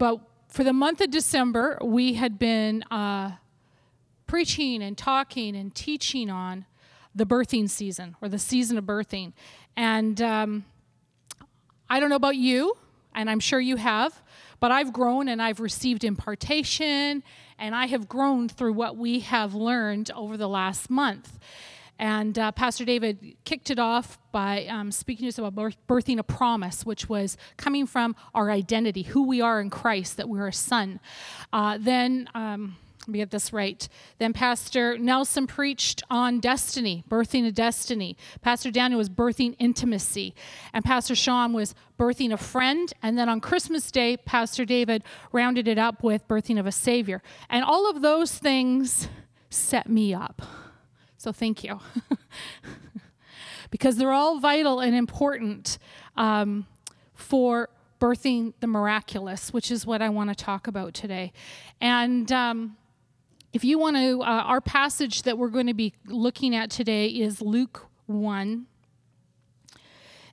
But for the month of December, we had been uh, preaching and talking and teaching on the birthing season or the season of birthing. And um, I don't know about you, and I'm sure you have, but I've grown and I've received impartation and I have grown through what we have learned over the last month. And uh, Pastor David kicked it off by um, speaking to us about birthing a promise, which was coming from our identity, who we are in Christ, that we're a son. Uh, then, um, let me get this right. Then Pastor Nelson preached on destiny, birthing a destiny. Pastor Daniel was birthing intimacy. And Pastor Sean was birthing a friend. And then on Christmas Day, Pastor David rounded it up with birthing of a Savior. And all of those things set me up. So thank you. because they're all vital and important um, for birthing the miraculous, which is what I want to talk about today. And um, if you want to, uh, our passage that we're going to be looking at today is Luke 1.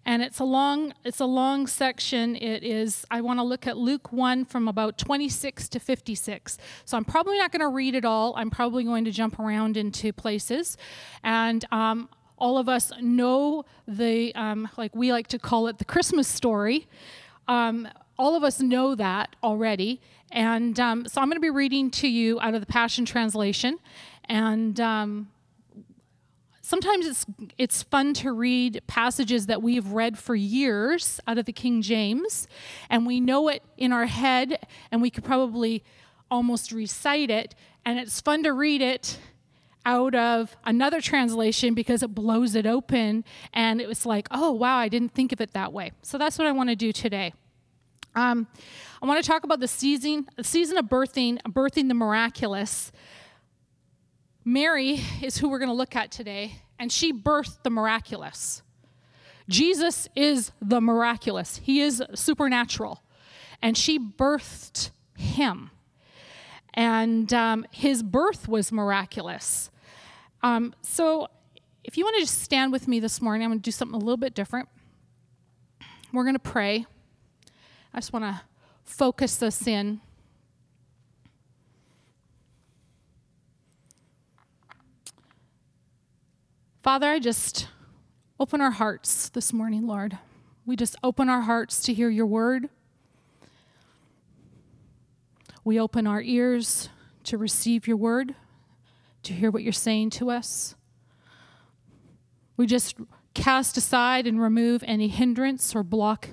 And it's a long, it's a long section. It is, I want to look at Luke 1 from about 26 to 56. So I'm probably not going to read it all. I'm probably going to jump around into places. And um, all of us know the, um, like we like to call it, the Christmas story. Um, all of us know that already. And um, so I'm going to be reading to you out of the Passion Translation. And um, sometimes it's, it's fun to read passages that we've read for years out of the King James, and we know it in our head, and we could probably almost recite it. And it's fun to read it out of another translation because it blows it open and it was like, oh, wow, I didn't think of it that way. So that's what I want to do today. Um, I want to talk about the season, the season of birthing, birthing the miraculous. Mary is who we're going to look at today, and she birthed the miraculous. Jesus is the miraculous, He is supernatural, and she birthed Him. And um, His birth was miraculous. Um, so, if you want to just stand with me this morning, I'm going to do something a little bit different. We're going to pray. I just want to focus us in. Father, I just open our hearts this morning, Lord. We just open our hearts to hear your word. We open our ears to receive your word, to hear what you're saying to us. We just cast aside and remove any hindrance or block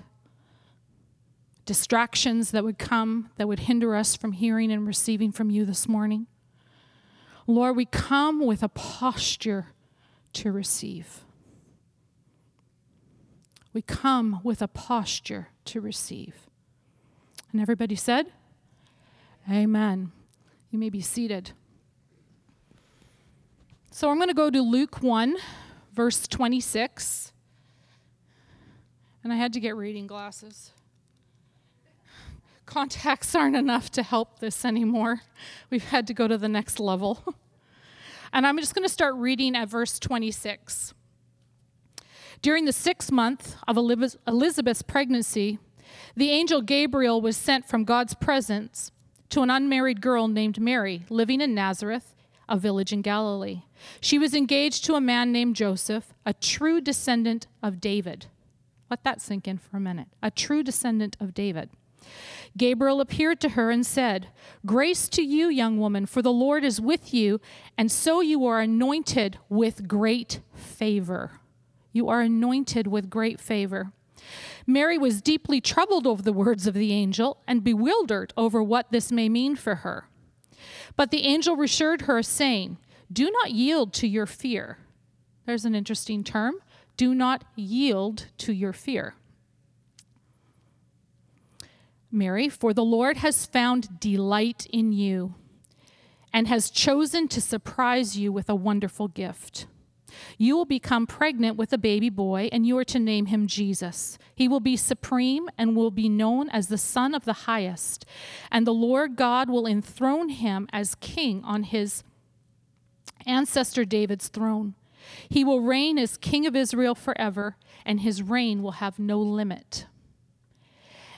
distractions that would come that would hinder us from hearing and receiving from you this morning. Lord, we come with a posture to receive. We come with a posture to receive. And everybody said, Amen. You may be seated. So I'm going to go to Luke 1, verse 26. And I had to get reading glasses contacts aren't enough to help this anymore. We've had to go to the next level. and I'm just going to start reading at verse 26. During the sixth month of Elizabeth's pregnancy, the angel Gabriel was sent from God's presence to an unmarried girl named Mary, living in Nazareth, a village in Galilee. She was engaged to a man named Joseph, a true descendant of David. Let that sink in for a minute. A true descendant of David. Gabriel appeared to her and said, Grace to you, young woman, for the Lord is with you, and so you are anointed with great favor. You are anointed with great favor. Mary was deeply troubled over the words of the angel and bewildered over what this may mean for her. But the angel reassured her, saying, Do not yield to your fear. There's an interesting term. Do not yield to your fear. Mary, for the Lord has found delight in you and has chosen to surprise you with a wonderful gift. You will become pregnant with a baby boy, and you are to name him Jesus. He will be supreme and will be known as the Son of the Highest. And the Lord God will enthrone him as king on his ancestor David's throne. He will reign as king of Israel forever, and his reign will have no limit.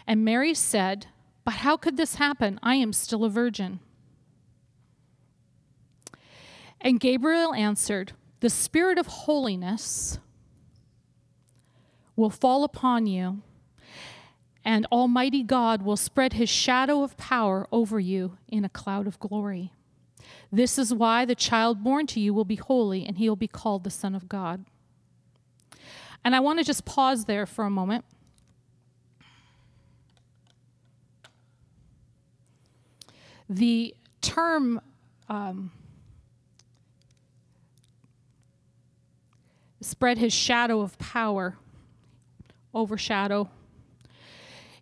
And Mary said, But how could this happen? I am still a virgin. And Gabriel answered, The Spirit of holiness will fall upon you, and Almighty God will spread his shadow of power over you in a cloud of glory. This is why the child born to you will be holy, and he will be called the Son of God. And I want to just pause there for a moment. The term um, spread his shadow of power, overshadow,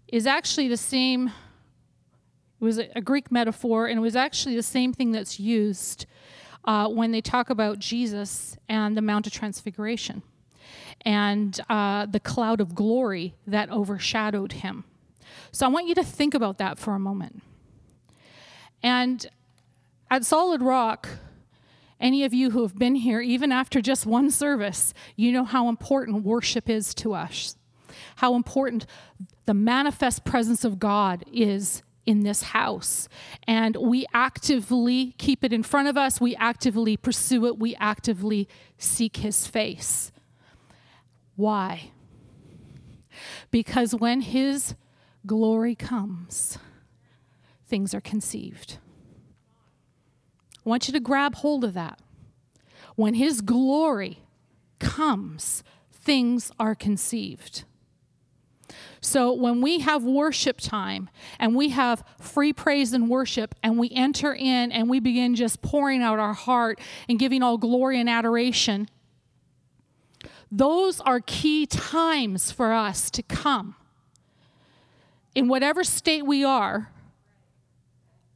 is actually the same. It was a, Greek metaphor, and it was actually the same thing that's used uh, when they talk about Jesus and the Mount of Transfiguration and uh, the cloud of glory that overshadowed him. So I want you to think about that for a moment. And at Solid Rock, any of you who have been here, even after just one service, you know how important worship is to us, how important the manifest presence of God is in this house. And we actively keep it in front of us, we actively pursue it, we actively seek His face. Why? Because when His glory comes, things are conceived. I want you to grab hold of that. When His glory comes, things are conceived. So when we have worship time and we have free praise and worship and we enter in and we begin just pouring out our heart and giving all glory and adoration, those are key times for us to come in whatever state we are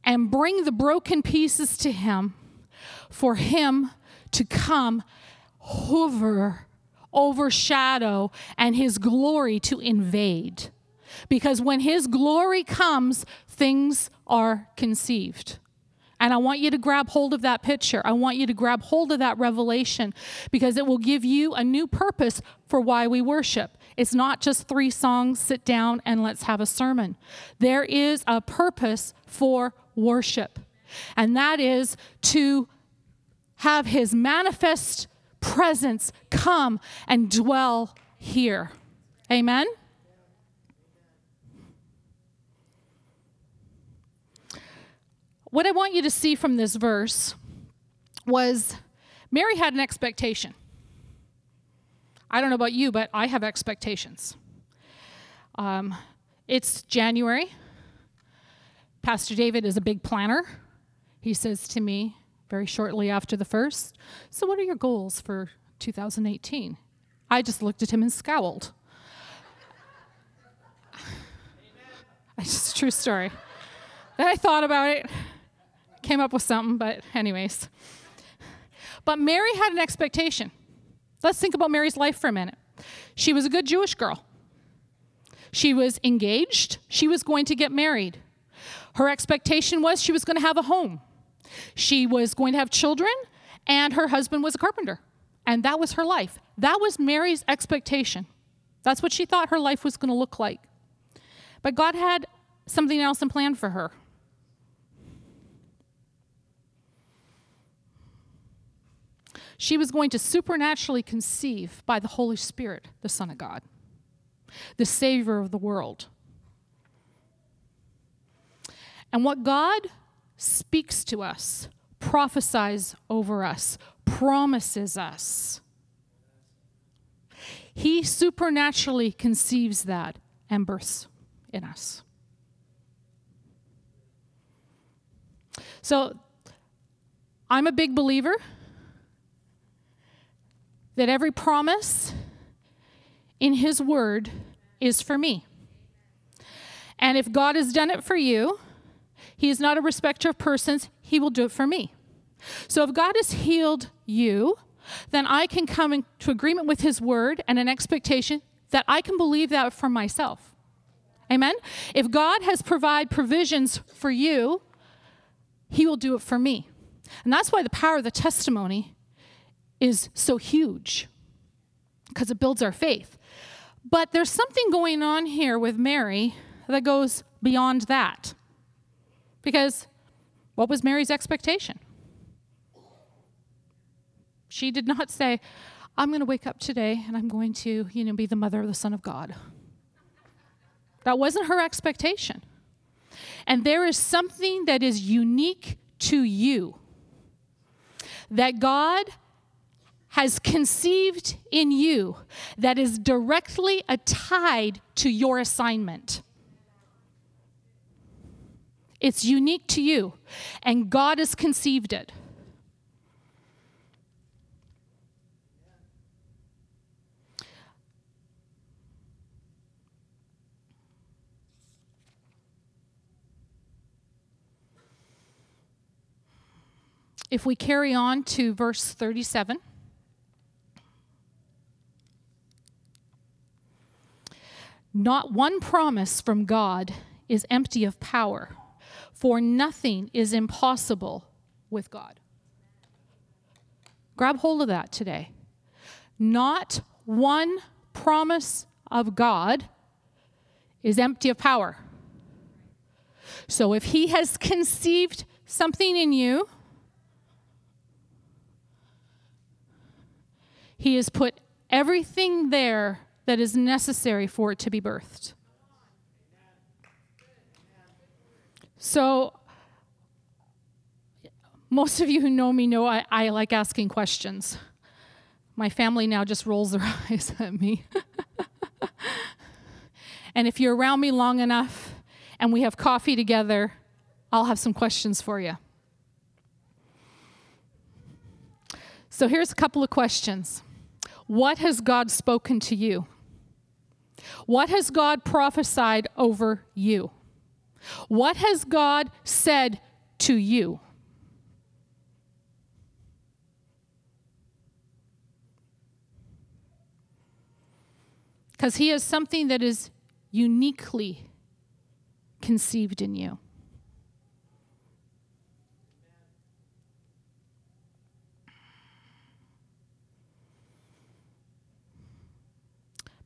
and bring the broken pieces to Him for Him to come, hover, overshadow, and His glory to invade. Because when His glory comes, things are conceived. And I want you to grab hold of that picture. I want you to grab hold of that revelation because it will give you a new purpose for why we worship. It's not just three songs, sit down, and let's have a sermon. There is a purpose for worship, and that is to have his manifest presence come and dwell here. Amen? What I want you to see from this verse was Mary had an expectation. I don't know about you, but I have expectations. Um, it's January. Pastor David is a big planner. He says to me very shortly after the first, So, what are your goals for 2018? I just looked at him and scowled. It's a true story. Then I thought about it, came up with something, but, anyways. But Mary had an expectation. Let's think about Mary's life for a minute. She was a good Jewish girl. She was engaged. She was going to get married. Her expectation was she was going to have a home. She was going to have children, and her husband was a carpenter. And that was her life. That was Mary's expectation. That's what she thought her life was going to look like. But God had something else in plan for her. She was going to supernaturally conceive by the Holy Spirit, the Son of God, the Savior of the world. And what God speaks to us, prophesies over us, promises us, He supernaturally conceives that and births in us. So, I'm a big believer that every promise in His Word is for me. And if God has done it for you, he is not a respecter of persons. He will do it for me. So if God has healed you, then I can come into agreement with His word and an expectation that I can believe that for myself. Amen? If God has provided provisions for you, He will do it for me. And that's why the power of the testimony is so huge, because it builds our faith. But there's something going on here with Mary that goes beyond that. Because what was Mary's expectation? She did not say, I'm going to wake up today and I'm going to, you know, be the mother of the Son of God. That wasn't her expectation. And there is something that is unique to you that God has conceived in you that is directly tied to your assignment. It's unique to you, and God has conceived it. If we carry on to verse 37. Not one promise from God is empty of power, for nothing is impossible with God. Grab hold of that today. Not one promise of God is empty of power. So if He has conceived something in you, He has put everything there that is necessary for it to be birthed. So, most of you who know me know I, I like asking questions. My family now just rolls their eyes at me. and if you're around me long enough and we have coffee together, I'll have some questions for you. So here's a couple of questions What has God spoken to you? What has God prophesied over you? What has God said to you? Because He has something that is uniquely conceived in you.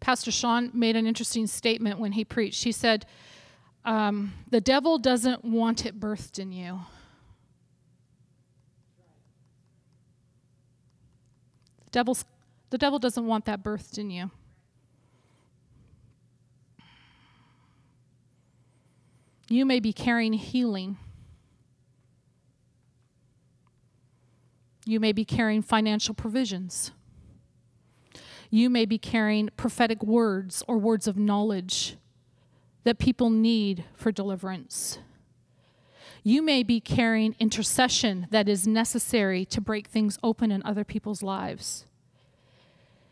Pastor Sean made an interesting statement when he preached. He said, um, The devil doesn't want it birthed in you. Devil's, the devil doesn't want that birthed in you. You may be carrying healing. You may be carrying financial provisions. You may be carrying prophetic words or words of knowledge that people need for deliverance. You may be carrying intercession that is necessary to break things open in other people's lives.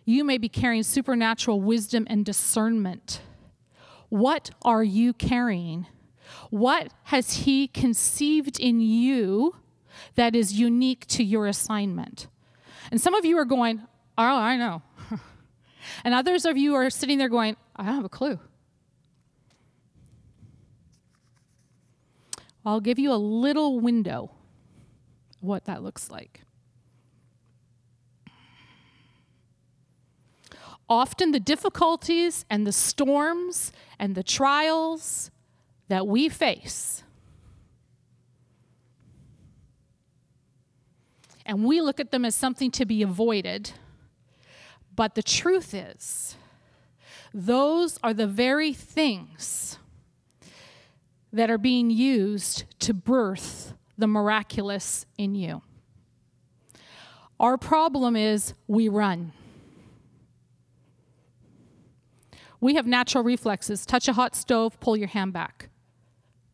You may be carrying supernatural wisdom and discernment. What are you carrying? What has He conceived in you that is unique to your assignment? And some of you are going, Oh, I know. And others of you are sitting there going, I don't have a clue. I'll give you a little window what that looks like. Often the difficulties and the storms and the trials that we face, and we look at them as something to be avoided but the truth is, those are the very things that are being used to birth the miraculous in you. Our problem is we run. We have natural reflexes. Touch a hot stove, pull your hand back.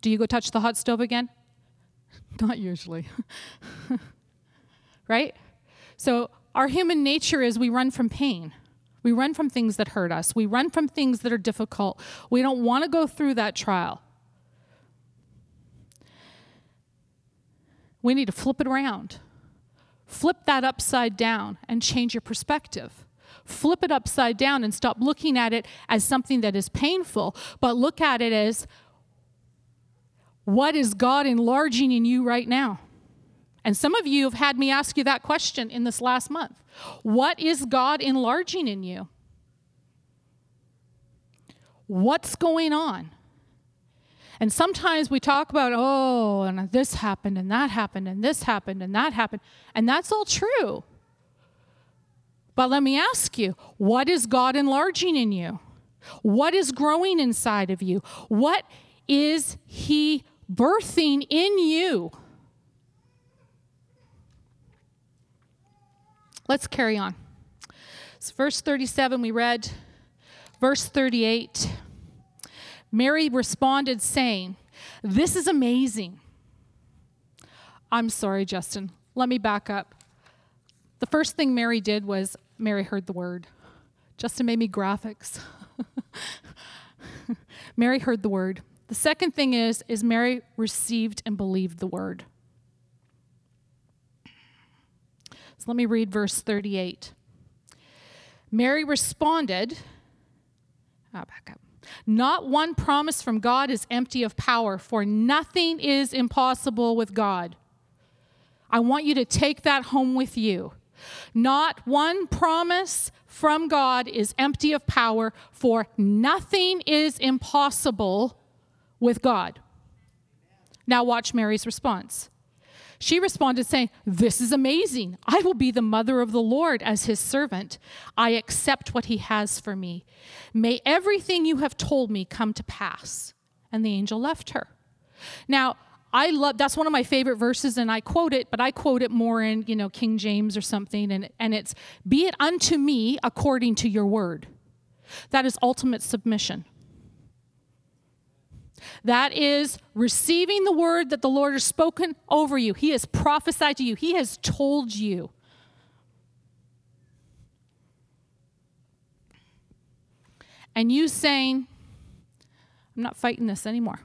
Do you go touch the hot stove again? Not usually. right? So our human nature is we run from pain. We run from things that hurt us. We run from things that are difficult. We don't want to go through that trial. We need to flip it around. Flip that upside down and change your perspective. Flip it upside down and stop looking at it as something that is painful, but look at it as what is God enlarging in you right now? And some of you have had me ask you that question in this last month. What is God enlarging in you? What's going on? And sometimes we talk about, oh, and this happened, and that happened, and this happened, and that happened. And that's all true. But let me ask you what is God enlarging in you? What is growing inside of you? What is He birthing in you? Let's carry on. Verse 37 we read. Verse 38 Mary responded, saying, This is amazing. I'm sorry, Justin. Let me back up. The first thing Mary did was Mary heard the word. Justin made me graphics. Mary heard the word. The second thing is is Mary received and believed the word. So let me read verse 38. Mary responded, I'll back up. Not one promise from God is empty of power, for nothing is impossible with God. I want you to take that home with you. Not one promise from God is empty of power, for nothing is impossible with God. Now, watch Mary's response. She responded, saying, This is amazing. I will be the mother of the Lord as his servant. I accept what he has for me. May everything you have told me come to pass. And the angel left her. Now, I love that's one of my favorite verses, and I quote it, but I quote it more in, you know, King James or something, and, and it's be it unto me according to your word. That is ultimate submission. That is receiving the word that the Lord has spoken over you. He has prophesied to you, He has told you. And you saying, I'm not fighting this anymore.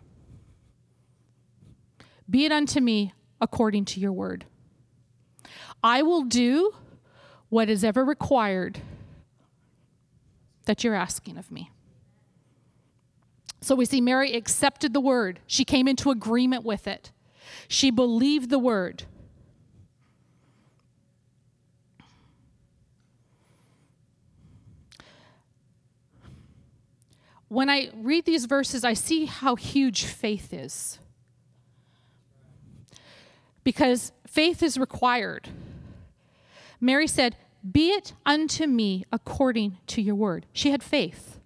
Be it unto me according to your word. I will do what is ever required that you're asking of me. So we see Mary accepted the word. She came into agreement with it. She believed the word. When I read these verses, I see how huge faith is. Because faith is required. Mary said, Be it unto me according to your word. She had faith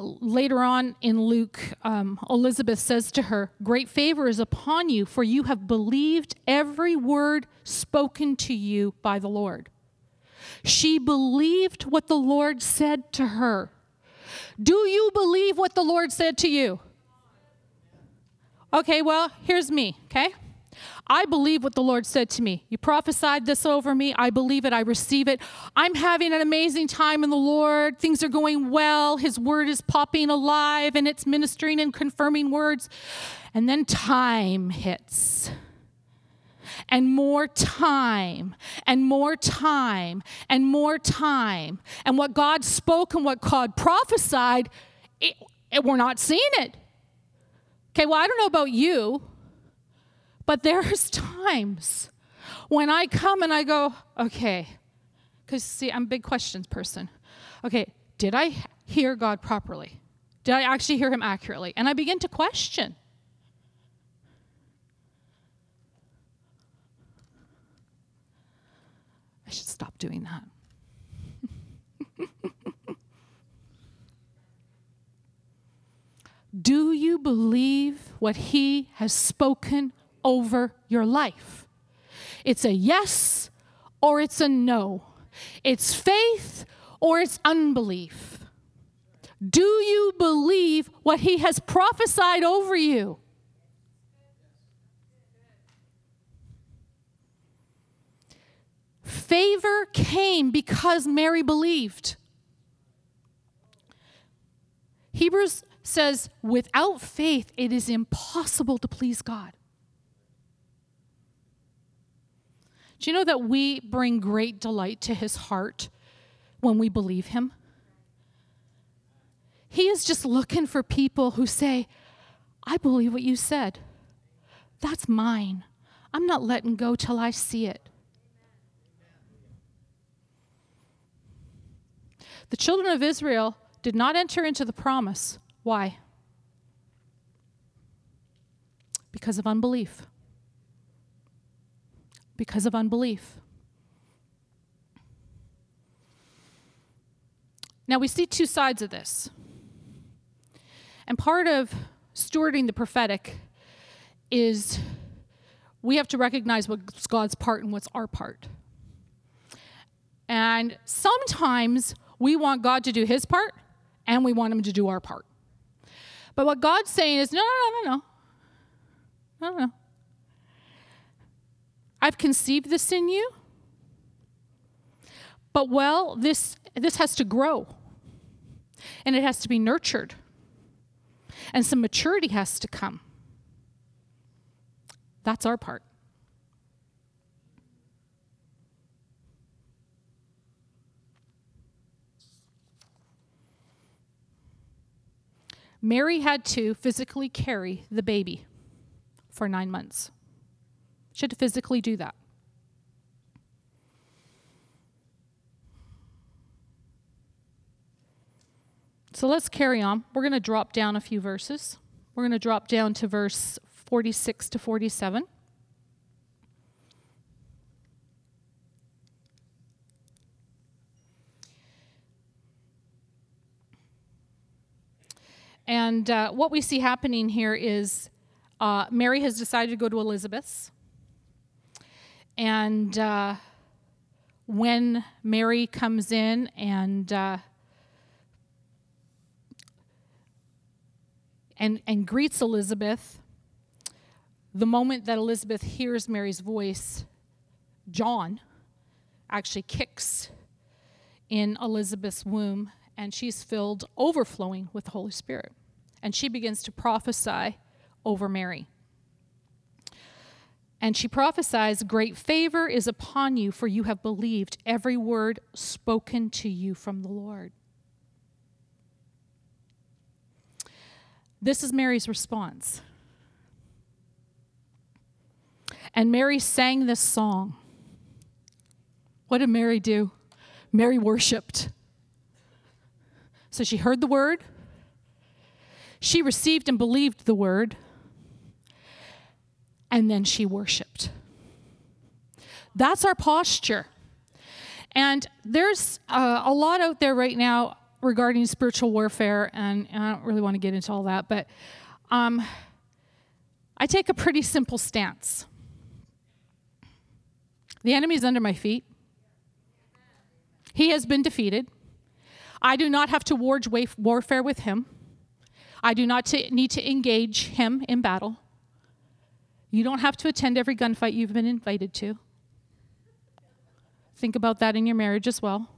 later on in Luke, um, Elizabeth says to her, Great favor is upon you, for you have believed every word spoken to you by the Lord. She believed what the Lord said to her. Do you believe what the Lord said to you? Okay, well, here's me, okay? I believe what the Lord said to me. You prophesied this over me. I believe it. I receive it. I'm having an amazing time in the Lord. Things are going well. His word is popping alive and it's ministering and confirming words. And then time hits. And more time, and more time, and more time. And what God spoke and what God prophesied, it, it, we're not seeing it. Okay, well, I don't know about you. But there's times when I come and I go, okay, because see, I'm a big questions person. Okay, did I hear God properly? Did I actually hear him accurately? And I begin to question. I should stop doing that. Do you believe what he has spoken over your life. It's a yes or it's a no. It's faith or it's unbelief. Do you believe what he has prophesied over you? Favor came because Mary believed. Hebrews says, without faith, it is impossible to please God. Do you know that we bring great delight to his heart when we believe him? He is just looking for people who say, I believe what you said. That's mine. I'm not letting go till I see it. The children of Israel did not enter into the promise Why? Because of unbelief. Because of unbelief. Now we see two sides of this. And part of stewarding the prophetic is we have to recognize what's God's part and what's our part. And sometimes we want God to do his part and we want him to do our part. But what God's saying is no, no, no, no, no. No, no. I've conceived this in you. But well, this this has to grow. And it has to be nurtured. And some maturity has to come. That's our part. Mary had to physically carry the baby for nine months. To physically do that. So let's carry on. We're going to drop down a few verses. We're going to drop down to verse 46 to 47. And uh, what we see happening here is uh, Mary has decided to go to Elizabeth's. And uh, when Mary comes in and uh, and, and greets Elizabeth, the moment that Elizabeth hears Mary's voice, John actually kicks in Elizabeth's womb and she's filled overflowing with the Holy Spirit. And she begins to prophesy over Mary. And she prophesies, Great favor is upon you, for you have believed every word spoken to you from the Lord. This is Mary's response. And Mary sang this song. What did Mary do? Mary worshiped. So she heard the word, she received and believed the word, and then she worshiped. That's our posture. And there's uh, a lot out there right now regarding spiritual warfare, and, and, I don't really want to get into all that, but um, I take a pretty simple stance. The enemy is under my feet. He has been defeated. I do not have to wage warfare with him. I do not need to engage him in battle. You don't have to attend every gunfight you've been invited to. Think about that in your marriage as well.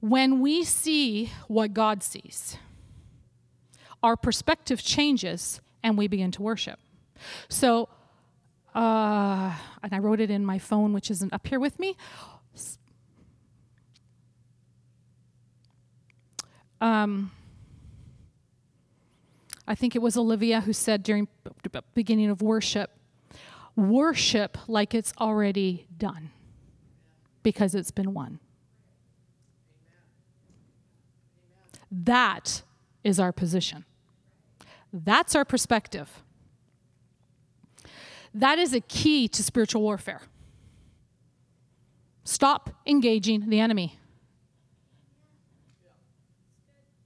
When we see what God sees, our perspective changes and we begin to worship. So, uh, and I wrote it in my phone, which isn't up here with me. Um, I think it was Olivia who said during beginning of worship, worship like it's already done because it's been won. That is our position. That's our perspective. That is a key to spiritual warfare. Stop engaging the enemy.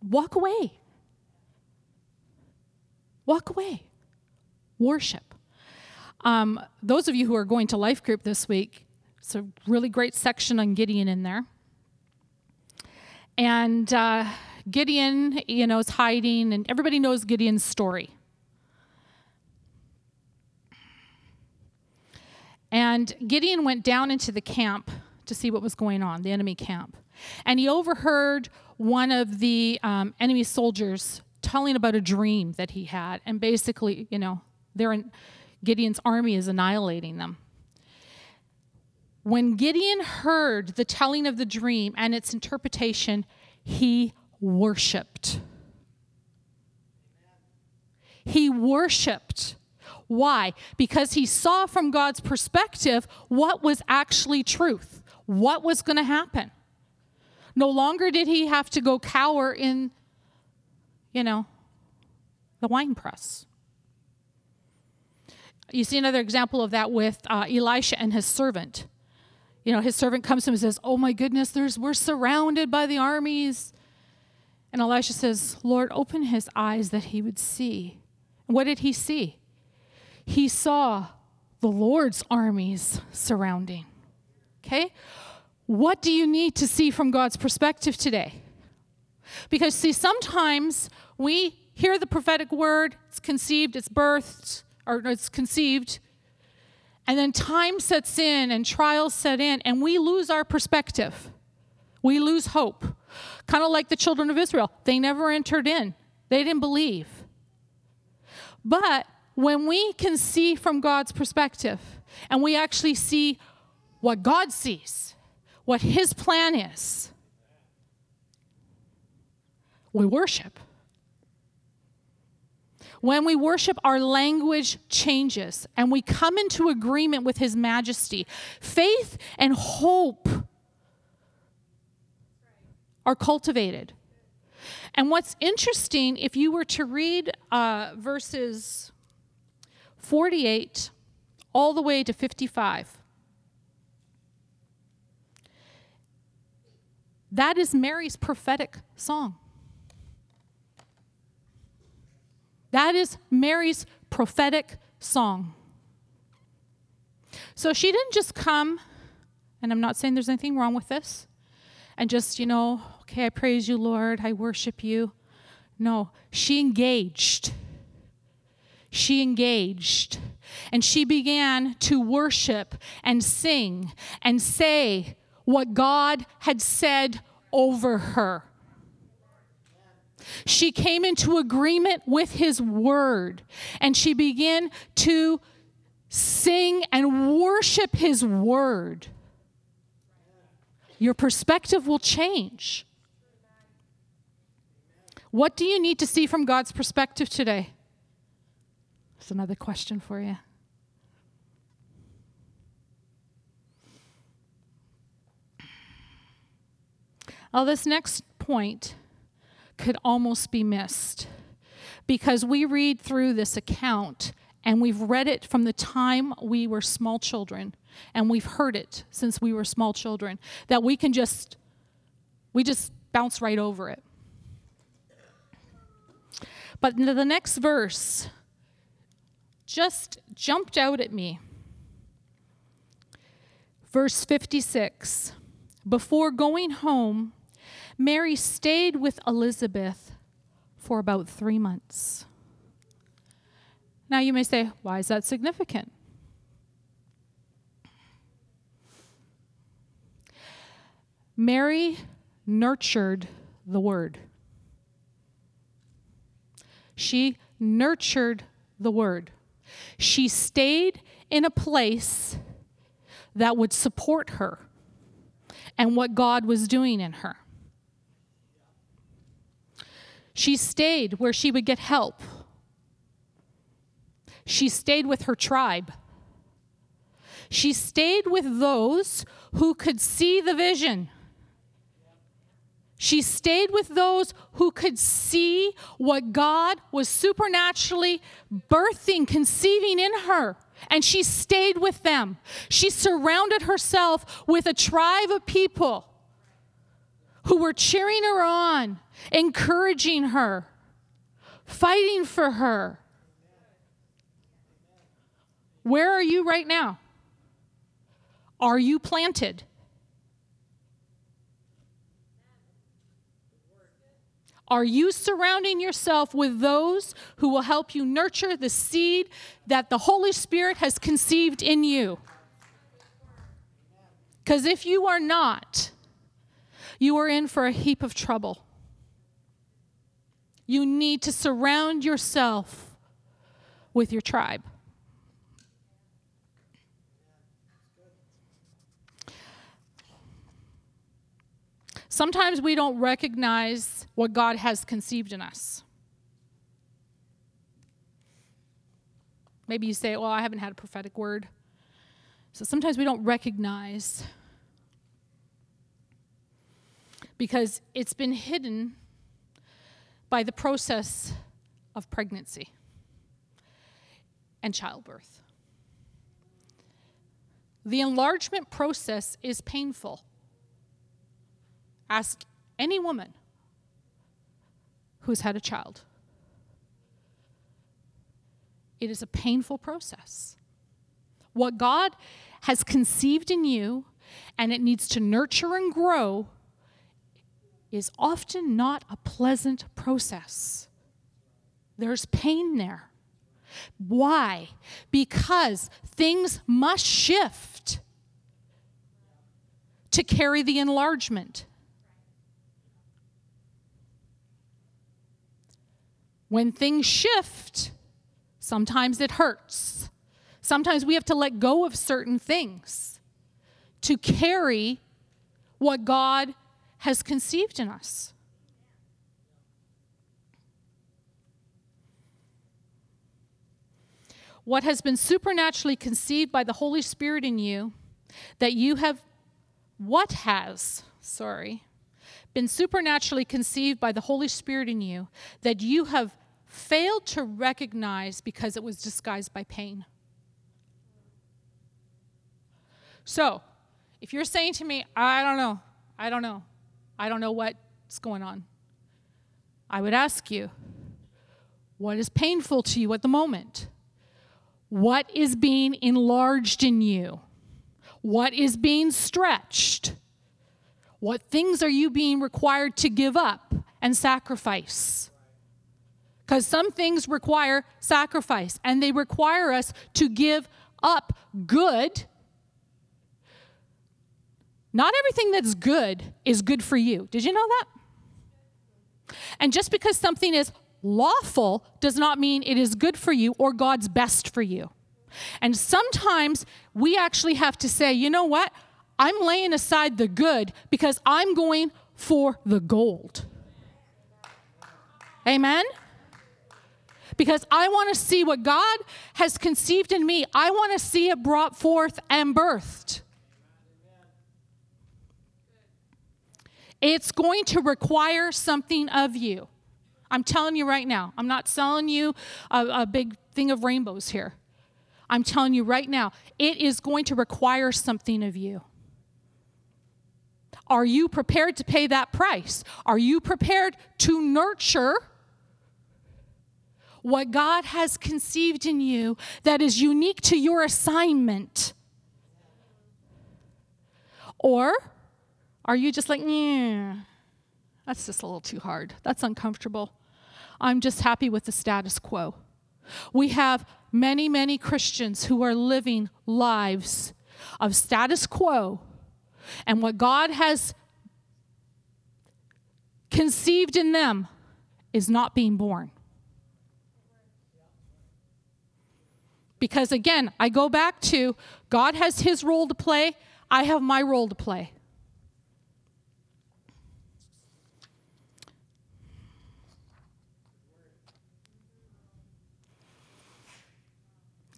Walk away. Walk away. Worship. Um, those of you who are going to life group this week, it's a really great section on Gideon in there. And uh, Gideon, you know, is hiding, and everybody knows Gideon's story. And Gideon went down into the camp to see what was going on, the enemy camp. And he overheard one of the um, enemy soldiers telling about a dream that he had. And basically, you know, they're in, Gideon's army is annihilating them. When Gideon heard the telling of the dream and its interpretation, he worshiped. He worshiped. Why? Because he saw from God's perspective what was actually truth, what was going to happen. No longer did he have to go cower in, you know, the wine press. You see another example of that with uh, Elisha and his servant. You know, his servant comes to him and says, Oh my goodness, there's, we're surrounded by the armies. And Elisha says, Lord, open his eyes that he would see. And what did he see? He saw the Lord's armies surrounding. Okay? What do you need to see from God's perspective today? Because, see, sometimes we hear the prophetic word, it's conceived, it's birthed, or it's conceived, and then time sets in and trials set in, and we lose our perspective. We lose hope. Kind of like the children of Israel. They never entered in, they didn't believe. But when we can see from God's perspective and we actually see what God sees, what His plan is, we worship. When we worship, our language changes and we come into agreement with His majesty. Faith and hope are cultivated. And what's interesting, if you were to read uh, verses 48 all the way to 55, That is Mary's prophetic song. That is Mary's prophetic song. So she didn't just come, and I'm not saying there's anything wrong with this, and just, you know, okay, I praise you, Lord, I worship you. No, she engaged. She engaged. And she began to worship and sing and say, what God had said over her. She came into agreement with his word and she began to sing and worship his word. Your perspective will change. What do you need to see from God's perspective today? That's another question for you. Well, this next point could almost be missed because we read through this account and we've read it from the time we were small children and we've heard it since we were small children that we can just we just bounce right over it. But the next verse just jumped out at me. Verse 56 before going home Mary stayed with Elizabeth for about three months. Now you may say, why is that significant? Mary nurtured the word. She nurtured the word. She stayed in a place that would support her and what God was doing in her. She stayed where she would get help. She stayed with her tribe. She stayed with those who could see the vision. She stayed with those who could see what God was supernaturally birthing, conceiving in her. And she stayed with them. She surrounded herself with a tribe of people who were cheering her on, encouraging her, fighting for her. Where are you right now? Are you planted? Are you surrounding yourself with those who will help you nurture the seed that the Holy Spirit has conceived in you? Because if you are not, you are in for a heap of trouble. You need to surround yourself with your tribe. Sometimes we don't recognize what God has conceived in us. Maybe you say, well, I haven't had a prophetic word. So sometimes we don't recognize because it's been hidden by the process of pregnancy and childbirth. The enlargement process is painful. Ask any woman who's had a child. It is a painful process. What God has conceived in you and it needs to nurture and grow is often not a pleasant process. There's pain there. Why? Because things must shift to carry the enlargement. When things shift, sometimes it hurts. Sometimes we have to let go of certain things to carry what God has conceived in us. What has been supernaturally conceived by the Holy Spirit in you, that you have, what has, sorry, been supernaturally conceived by the Holy Spirit in you, that you have failed to recognize because it was disguised by pain. So, if you're saying to me, I don't know, I don't know, I don't know what's going on, I would ask you, what is painful to you at the moment? What is being enlarged in you? What is being stretched? What things are you being required to give up and sacrifice? Because some things require sacrifice and they require us to give up good. Not everything that's good is good for you. Did you know that? And just because something is lawful does not mean it is good for you or God's best for you. And sometimes we actually have to say, you know what? I'm laying aside the good because I'm going for the gold. Amen? because I want to see what God has conceived in me. I want to see it brought forth and birthed. It's going to require something of you. I'm telling you right now. I'm not selling you a, a, big thing of rainbows here. I'm telling you right now, it is going to require something of you. Are you prepared to pay that price? Are you prepared to nurture what God has conceived in you that is unique to your assignment? Or are you just like, yeah, that's just a little too hard. That's uncomfortable. I'm just happy with the status quo. We have many, many Christians who are living lives of status quo and what God has conceived in them is not being born. Because again, I go back to God has his role to play, I have my role to play.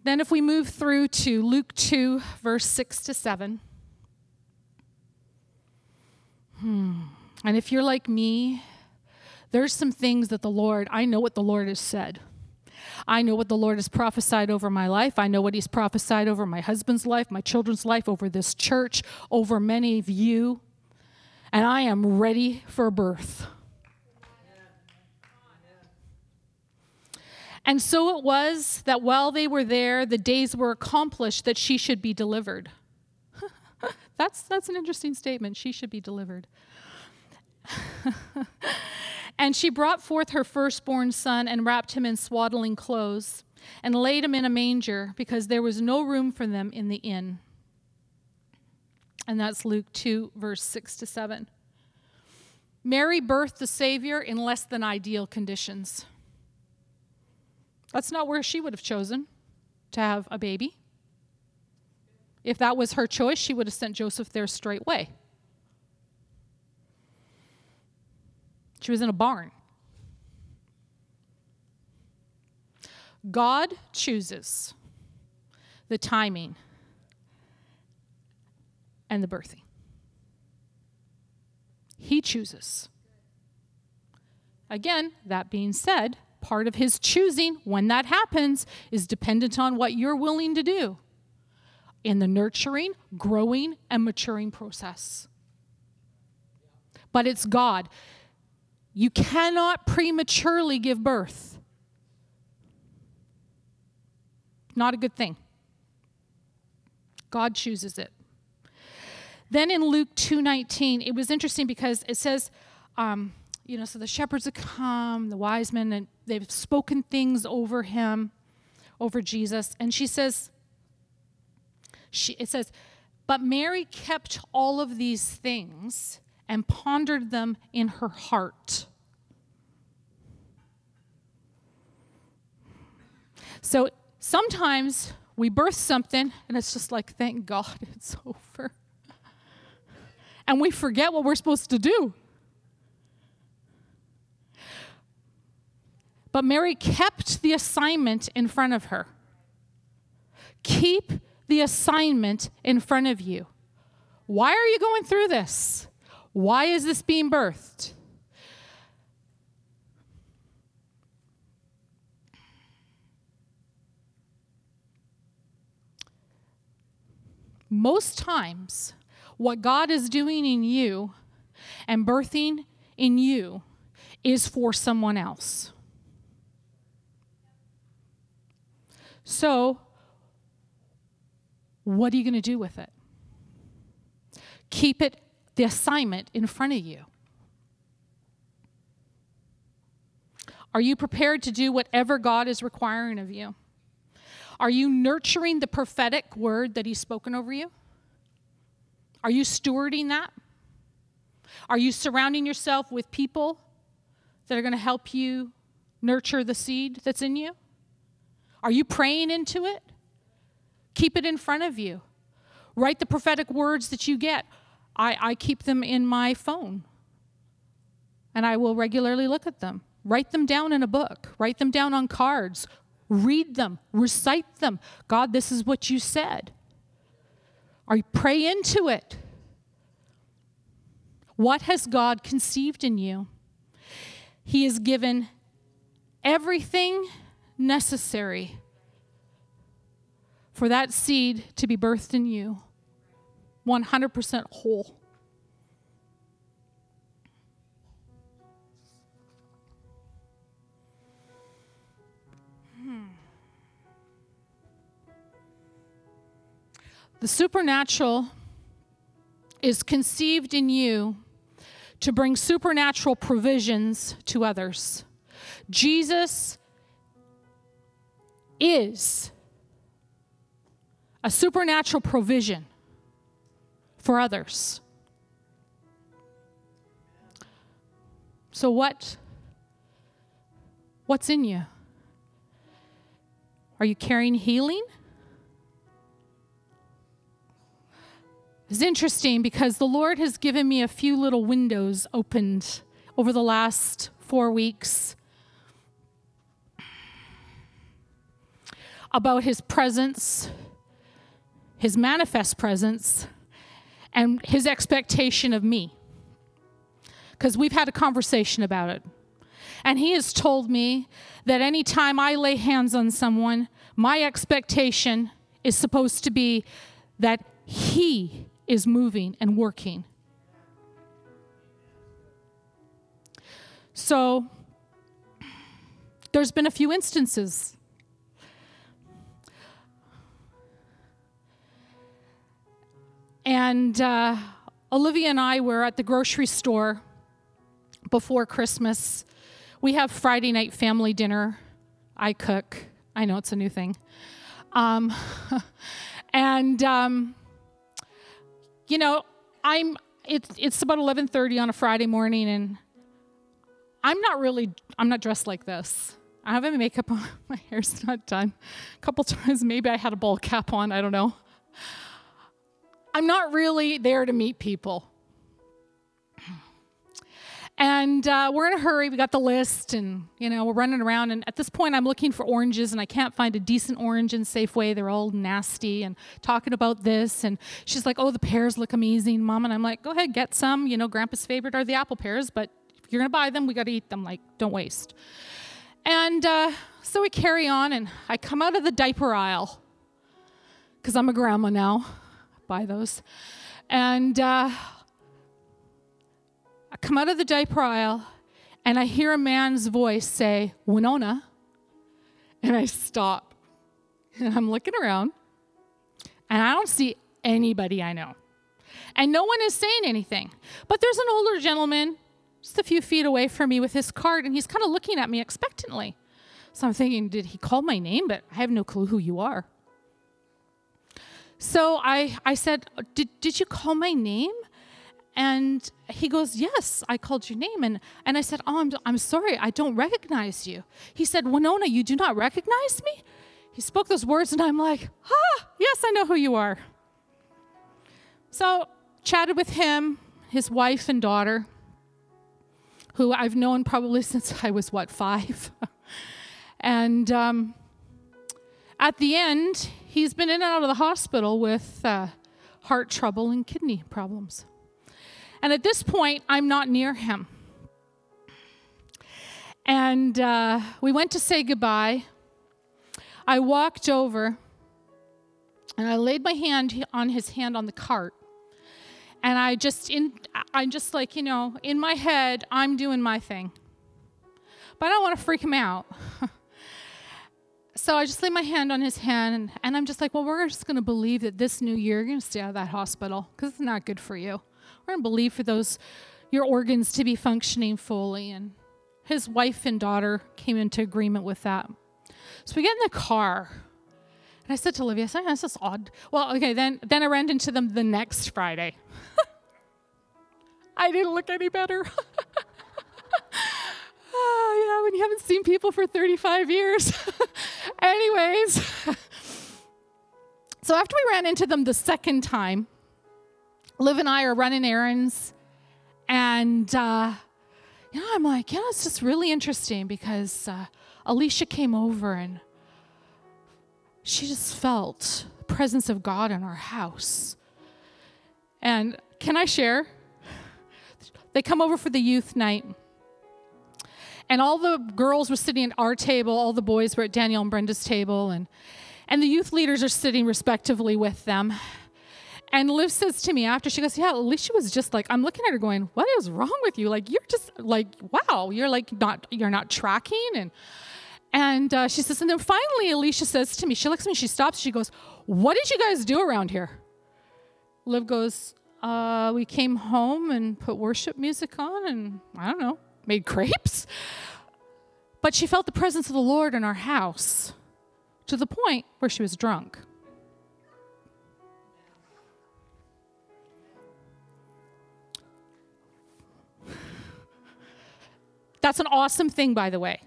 Then, if we move through to Luke 2, verse 6 to 7. Hmm. And if you're like me, there's some things that the Lord, I know what the Lord has said. I know what the Lord has prophesied over my life. I know what He's prophesied over my husband's life, my children's life, over this church, over many of you. And I am ready for birth. And so it was that while they were there, the days were accomplished that she should be delivered. that's, that's an interesting statement. She should be delivered. And she brought forth her firstborn son and wrapped him in swaddling clothes and laid him in a manger because there was no room for them in the inn. And that's Luke 2, verse 6 to 7. Mary birthed the Savior in less than ideal conditions. That's not where she would have chosen to have a baby. If that was her choice, she would have sent Joseph there straightway. She was in a barn. God chooses. the timing, and the birthing. He chooses. Again, that being said, part of his choosing when that happens is dependent on what you're willing to do in the nurturing, growing, and maturing process. But it's God. You cannot prematurely give birth. Not a good thing. God chooses it. Then in Luke 2:19, it was interesting because it says, um, you know, so the shepherds have come, the wise men, and they've spoken things over him, over Jesus. And she says, she, it says, but Mary kept all of these things and pondered them in her heart. So sometimes we birth something and it's just like, thank God it's over. And we forget what we're supposed to do. But Mary kept the assignment in front of her. Keep the assignment in front of you. Why are you going through this? Why is this being birthed? Most times, what God is doing in you and birthing in you is for someone else. So, what are you going to do with it? Keep it, the assignment, in front of you. Are you prepared to do whatever God is requiring of you? Are you nurturing the prophetic word that He's spoken over you? Are you stewarding that? Are you surrounding yourself with people that are going to help you nurture the seed that's in you? Are you praying into it? Keep it in front of you. Write the prophetic words that you get. I, I keep them in my phone, and I will regularly look at them. Write them down in a book, write them down on cards, read them, recite them. God, this is what you said. Or pray into it. What has God conceived in you? He has given everything necessary for that seed to be birthed in you 100% whole. Hmm. The supernatural is conceived in you to bring supernatural provisions to others. Jesus is a supernatural provision for others. So what what's in you? Are you carrying healing? It's interesting because the Lord has given me a few little windows opened over the last 4 weeks about his presence his manifest presence, and his expectation of me. Because we've had a conversation about it. And he has told me that anytime I lay hands on someone, my expectation is supposed to be that he is moving and working. So there's been a few instances And uh, Olivia and I were at the grocery store before Christmas. We have Friday night family dinner. I cook. I know it's a new thing. Um, and um, you know, I'm. It's it's about 11:30 on a Friday morning, and I'm not really. I'm not dressed like this. I have my makeup on. My hair's not done. A couple times, maybe I had a ball cap on. I don't know. I'm not really there to meet people. And uh, we're in a hurry. We got the list, and you know we're running around. And at this point, I'm looking for oranges, and I can't find a decent orange in Safeway. They're all nasty. And talking about this, and she's like, "Oh, the pears look amazing, Mom." And I'm like, "Go ahead, get some. You know, Grandpa's favorite are the apple pears, but if you're gonna buy them, we got to eat them. Like, don't waste." And uh, so we carry on, and I come out of the diaper aisle because I'm a grandma now. Buy those, and. Uh, I come out of the diaper aisle and I hear a man's voice say, Winona. And I stop. And I'm looking around and I don't see anybody I know. And no one is saying anything. But there's an older gentleman just a few feet away from me with his card and he's kind of looking at me expectantly. So I'm thinking, did he call my name? But I have no clue who you are. So I, I said, did, did you call my name? And he goes, Yes, I called your name. And, and I said, Oh, I'm, I'm sorry, I don't recognize you. He said, Winona, you do not recognize me? He spoke those words, and I'm like, Ah, yes, I know who you are. So, chatted with him, his wife and daughter, who I've known probably since I was, what, five? and um, at the end, he's been in and out of the hospital with uh, heart trouble and kidney problems. And at this point, I'm not near him. And uh, we went to say goodbye. I walked over and I laid my hand on his hand on the cart. And I just, in, I'm just like, you know, in my head, I'm doing my thing. But I don't want to freak him out. so I just lay my hand on his hand, and, I'm just like, well, we're just going to believe that this new year you're going to stay out of that hospital because it's not good for you. We're going to believe for those your organs to be functioning fully. And his wife and daughter came into agreement with that. So we get in the car. And I said to Olivia, I said, this is odd. Well, okay, then, then I ran into them the next Friday. I didn't look any better. oh, yeah, when you haven't seen people for 35 years. Anyways, so after we ran into them the second time, Liv and I are running errands, and uh, you know, I'm like, yeah, it's just really interesting because uh, Alicia came over and she just felt the presence of God in our house. And can I share? They come over for the youth night. And all the girls were sitting at our table, all the boys were at Danielle and Brenda's table, and, and the youth leaders are sitting respectively with them. And Liv says to me after, she goes, Yeah, Alicia was just like, I'm looking at her going, What is wrong with you? Like, you're just like, wow, you're like not, you're not tracking. And, and uh, she says, and then finally, Alicia says to me, she looks at me, she stops, she goes, What did you guys do around here? Liv goes, uh, We came home and put worship music on and I don't know, made crepes. But she felt the presence of the Lord in our house to the point where she was drunk. That's an awesome thing, by the way.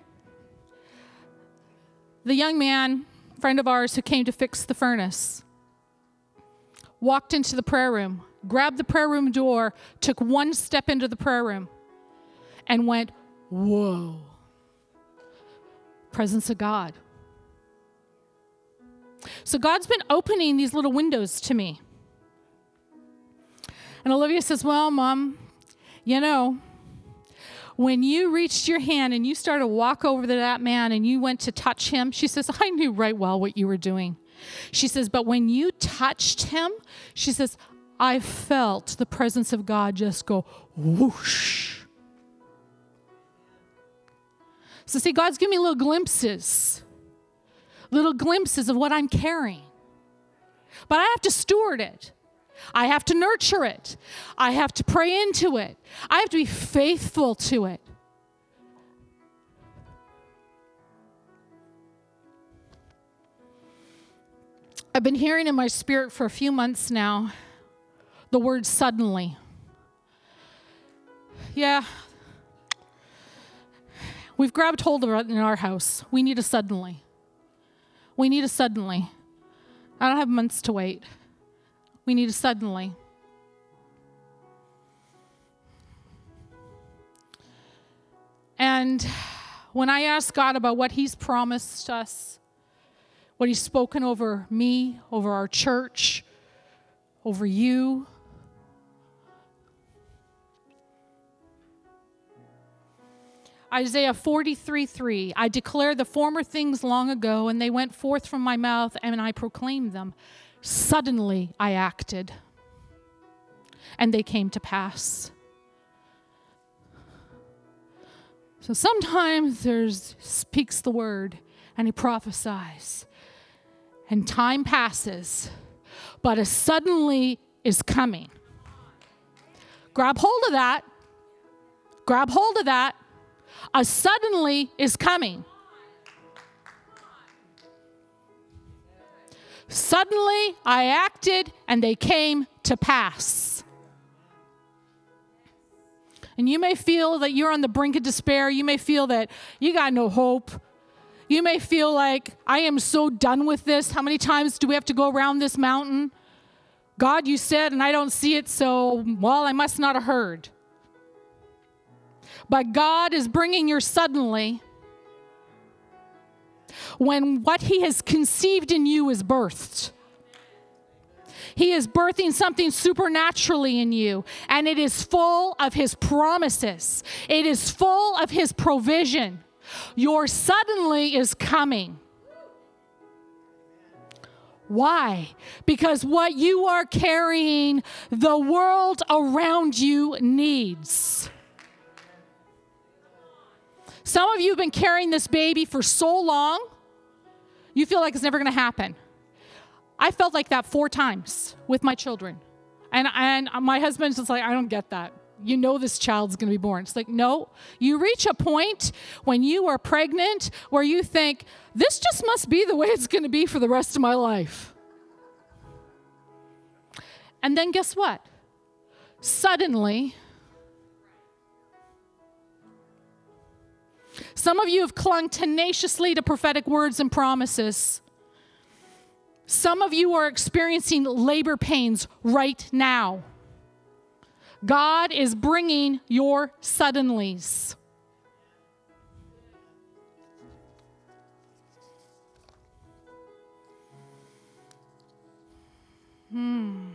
The young man, friend of ours who came to fix the furnace, walked into the prayer room, grabbed the prayer room door, took one step into the prayer room, and went, Whoa. Presence of God. So God's been opening these little windows to me. And Olivia says, Well, mom, you know, when you reached your hand and you started to walk over to that man and you went to touch him, she says, I knew right well what you were doing. She says, but when you touched him, she says, I felt the presence of God just go whoosh. So, see, God's giving me little glimpses, little glimpses of what I'm carrying. But I have to steward it. I have to nurture it. I have to pray into it. I have to be faithful to it. I've been hearing in my spirit for a few months now the word suddenly. Yeah. We've grabbed hold of it in our house. We need a suddenly. We need a suddenly. I don't have months to wait. We need a suddenly. And when I ask God about what He's promised us, what He's spoken over me, over our church, over you, Isaiah 43 3. I declare the former things long ago, and they went forth from my mouth, and I proclaimed them. Suddenly I acted, and they came to pass. So sometimes there's speaks the word and he prophesies. And time passes, but a suddenly is coming. Grab hold of that. Grab hold of that. A suddenly is coming. Suddenly I acted and they came to pass. And you may feel that you're on the brink of despair. You may feel that you got no hope. You may feel like, I am so done with this. How many times do we have to go around this mountain? God, you said, and I don't see it, so, well, I must not have heard. But God is bringing your suddenly when what He has conceived in you is birthed. He is birthing something supernaturally in you, and it is full of His promises, it is full of His provision. Your suddenly is coming. Why? Because what you are carrying, the world around you needs. Some of you have been carrying this baby for so long, you feel like it's never going to happen. I felt like that four times with my children. And, and my husband's just like, I don't get that. You know this child's going to be born. It's like, no. You reach a point when you are pregnant where you think, this just must be the way it's going to be for the rest of my life. And then guess what? Suddenly, Some of you have clung tenaciously to prophetic words and promises. Some of you are experiencing labor pains right now. God is bringing your suddenlies. Hmm.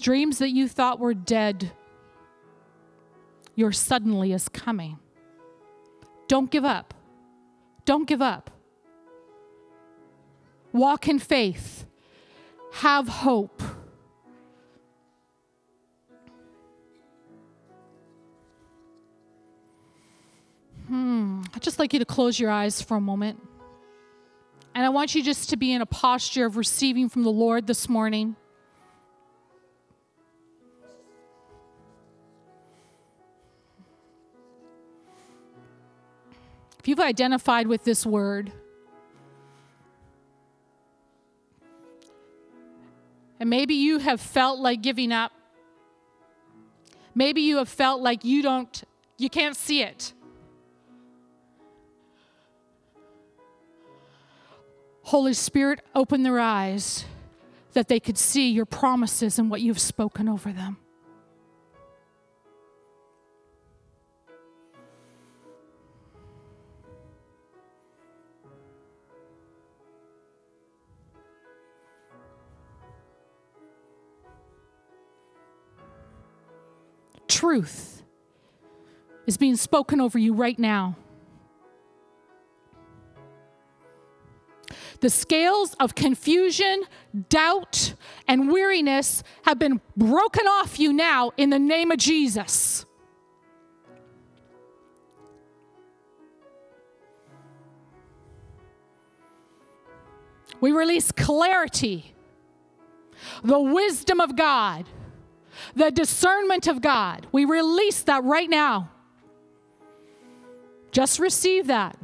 Dreams that you thought were dead, your suddenly is coming. Don't give up. Don't give up. Walk in faith. Have hope. Hmm. I'd just like you to close your eyes for a moment. And I want you just to be in a posture of receiving from the Lord this morning. If you've identified with this word, and maybe you have felt like giving up, maybe you have felt like you don't, you can't see it. Holy Spirit, open their eyes that they could see your promises and what you've spoken over them. Truth is being spoken over you right now. The scales of confusion, doubt, and weariness have been broken off you now in the name of Jesus. We release clarity, the wisdom of God the discernment of God. We release that right now. Just receive that.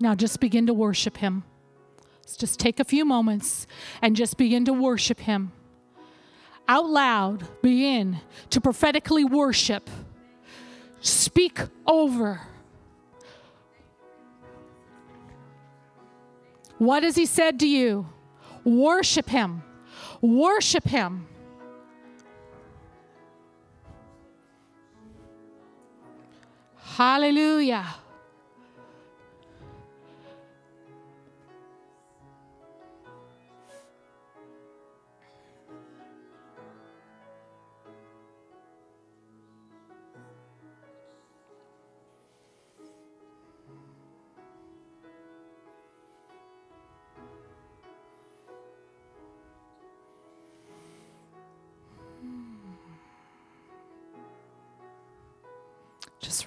Now just begin to worship Him. Just take a few moments and just begin to worship Him. Out loud, begin to prophetically worship. Speak over. What has He said to you? Worship Him. Worship Him. Hallelujah.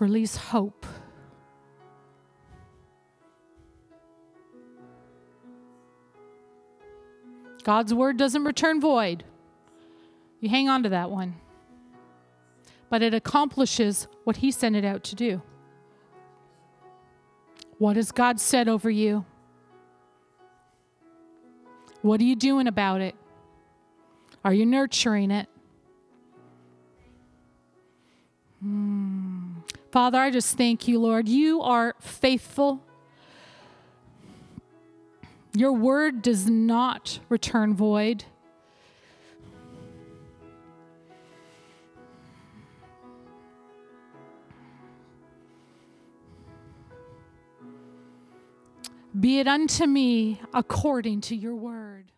Release hope. God's word doesn't return void. You hang on to that one. But it accomplishes what He sent it out to do. What has God said over you? What are you doing about it? Are you nurturing it? Hmm. Father, I just thank you, Lord. You are faithful. Your word does not return void. Be it unto me according to your word.